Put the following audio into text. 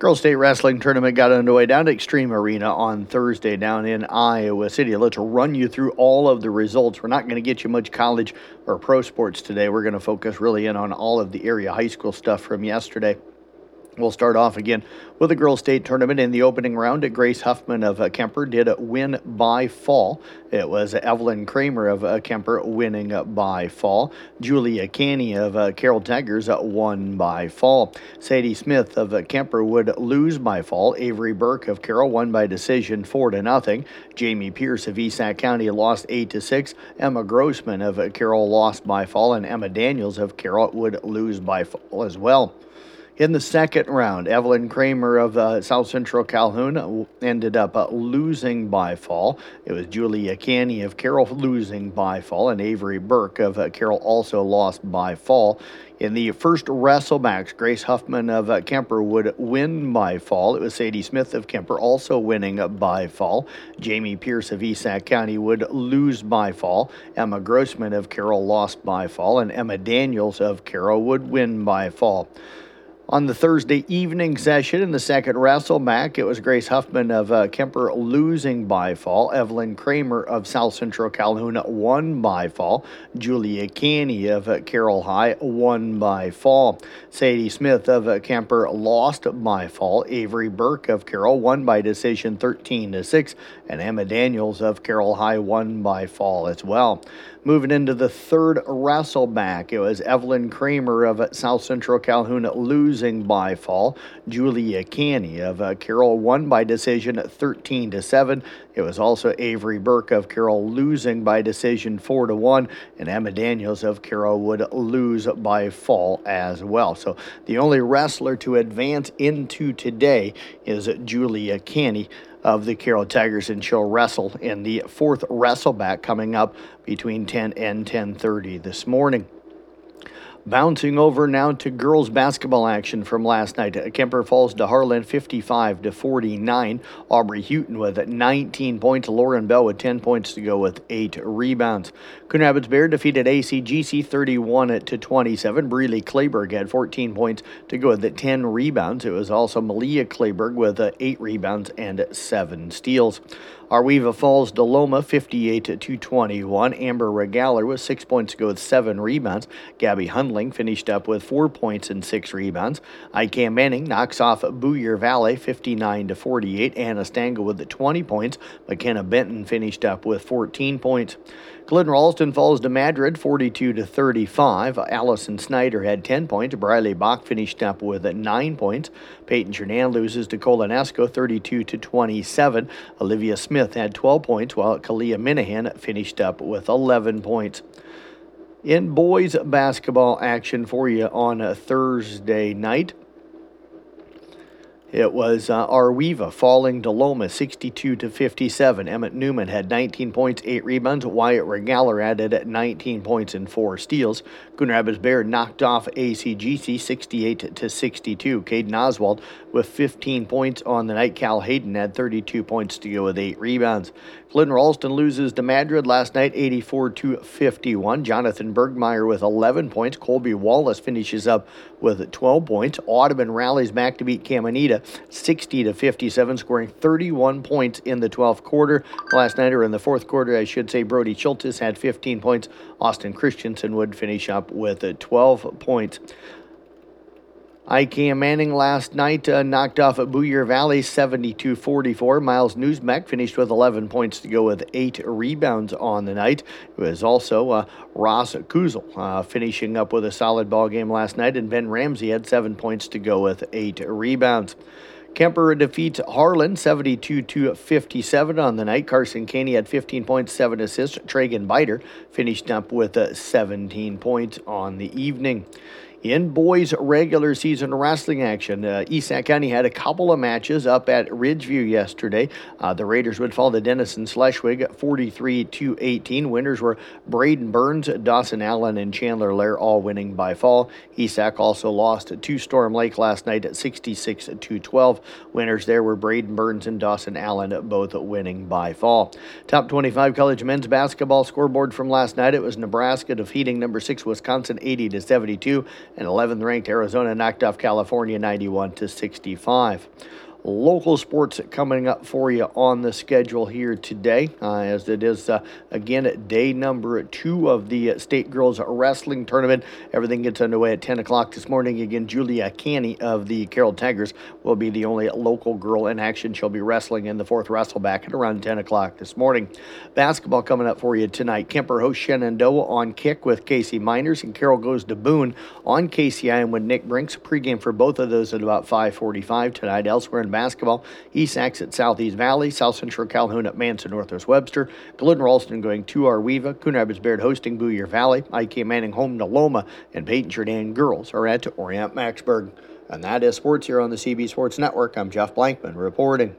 Girls State Wrestling Tournament got underway down at Xtream Arena on Thursday down in Iowa City. Let's run you through all of the results. We're not going to get you much college or pro sports today. We're going to focus really in on all of the area high school stuff from yesterday. We'll start off again with the girls' state tournament in the opening round. Grace Huffman of uh, Kuemper did win by fall. It was Evelyn Kramer of uh, Kuemper winning by fall. Julia Canny of uh, Carroll Tigers won by fall. Sadie Smith of uh, Kuemper would lose by fall. Avery Burke of Carroll won by decision four to nothing. Jamie Pierce of East Sac County lost eight to six. Emma Grossman of Carroll lost by fall, and Emma Daniels of Carroll would lose by fall as well. In the second round, Evelyn Kramer of uh, South Central Calhoun ended up uh, losing by fall. It was Julia Canny of Carroll losing by fall, and Avery Burke of uh, Carroll also lost by fall. In the first wrestlebacks, Grace Huffman of uh, Kuemper would win by fall. It was Sadie Smith of Kuemper also winning by fall. Jamie Pierce of East Sac County would lose by fall. Emma Grossman of Carroll lost by fall, and Emma Daniels of Carroll would win by fall. On the Thursday evening session in the second wrestle back, it was Grace Huffman of uh, Kuemper losing by fall. Evelyn Kramer of South Central Calhoun won by fall. Julia Canny of uh, Carroll High won by fall. Sadie Smith of uh, Kuemper lost by fall. Avery Burke of Carroll won by decision 13 to 6. And Emma Daniels of Carroll High won by fall as well. Moving into the third wrestle back, it was Evelyn Kramer of South Central Calhoun losing by fall. Julia Canny of uh, Carroll won by decision 13 to 7. It was also Avery Burke of Carroll losing by decision 4 to 1, and Emma Daniels of Carroll would lose by fall as well. So the only wrestler to advance into today is Julia Canny of the Carroll Tigers, and she'll wrestle in the fourth wrestleback coming up between 10 and 10:30 this morning. Bouncing over now to girls basketball action from last night. Uh, Kuemper falls to Harlan 55 to 49. Aubrey Houghton with 19 points. Lauren Bell with 10 points to go with 8 rebounds. Coon Rapids Bayard defeated ACGC 31 to 27. Breeley Clayberg had 14 points to go with 10 rebounds. It was also Malia Clayberg with uh, 8 rebounds and 7 steals. AR-WE-VA Falls Deloma 58 to 21. Amber Regaler with six points to go with seven rebounds. Gabby Hundling finished up with four points and six rebounds. IKM-Manning knocks off Boyer Valley 59 to 48. Anna Stango with the 20 points. McKenna Benton finished up with 14 points. Glidden Ralston falls to Madrid 42 to 35. Allison Snyder had 10 points. Briley Bach finished up with 9 points. Paton-Churdan loses to Colo-NESCO 32 to 27. Olivia Smith had 12 points while Kalia Minahan finished up with 11 points. In boys basketball action for you on a Thursday night. It was uh, AR-WE-VA falling to Loma 62 to 57. Emmett Newman had 19 points, 8 rebounds. Wyatt Regaler added 19 points and 4 steals. Rapids Bayard knocked off ACGC 68 to 62. Caden Oswald with 15 points on the night. Cal Hayden had 32 points to go with 8 rebounds. Glidden Ralston loses to Madrid last night 84 to 51. Jonathan Bergmeyer with 11 points. Colby Wallace finishes up with 12 points. Audubon rallies back to beat Caminita 60 to 57, scoring 31 points in the 12th quarter. Last night, or in the fourth quarter, I should say, Brody Schultes had 15 points. Austin Christensen would finish up with 12 points. IKM-Manning last night uh, knocked off at Boyer Valley 72 44. Miles Newsmack finished with 11 points to go with eight rebounds on the night. It was also uh, Ross Kuzel uh, finishing up with a solid ball game last night, and Ben Ramsey had seven points to go with eight rebounds. Kuemper defeats Harlan 72 to 57 on the night. Carson Caney had 15 points, 7 assists. Tragan Biter finished up with uh, 17 points on the evening in boys regular season wrestling action. Uh, County had a couple of matches up at Ridgeview yesterday. Uh, the Raiders would fall to Denison Schleswig 43 to 18. Winners were Braden Burns, Dawson Allen, and Chandler Lair, all winning by fall. Esack also lost to Storm Lake last night at 66 to 12. Winners there were Braden Burns and Dawson Allen, both winning by fall. Top 25 college men's basketball scoreboard from last night. It was Nebraska defeating number six Wisconsin 80 to 72. And 11th ranked Arizona knocked off California 91 to 65 local sports coming up for you on the schedule here today, uh, as it is uh, again day number two of the State Girls Wrestling Tournament. Everything gets underway at 10 o'clock this morning. Again, Julia Canny of the Carroll Tigers will be the only local girl in action. She'll be wrestling in the fourth wrestle back at around 10 o'clock this morning. Basketball coming up for you tonight. Kuemper hosts Shenandoah on kick with Casey Miners, and Carroll goes to Boone on KCIM with Nick Brinks. Pregame for both of those at about 5:45 tonight. Elsewhere in basketball. East Esax at Southeast Valley, South Central Calhoun at Manson, Northwest Webster, Glidden Ralston going to AR-WE-VA, Coon Rapids Bayard hosting Boyer Valley, IKM-Manning home to Loma, and Paton-Churdan girls are at Orient-Macksburg. And that is sports here on the CB Sports Network. I'm Jeff Blankman reporting.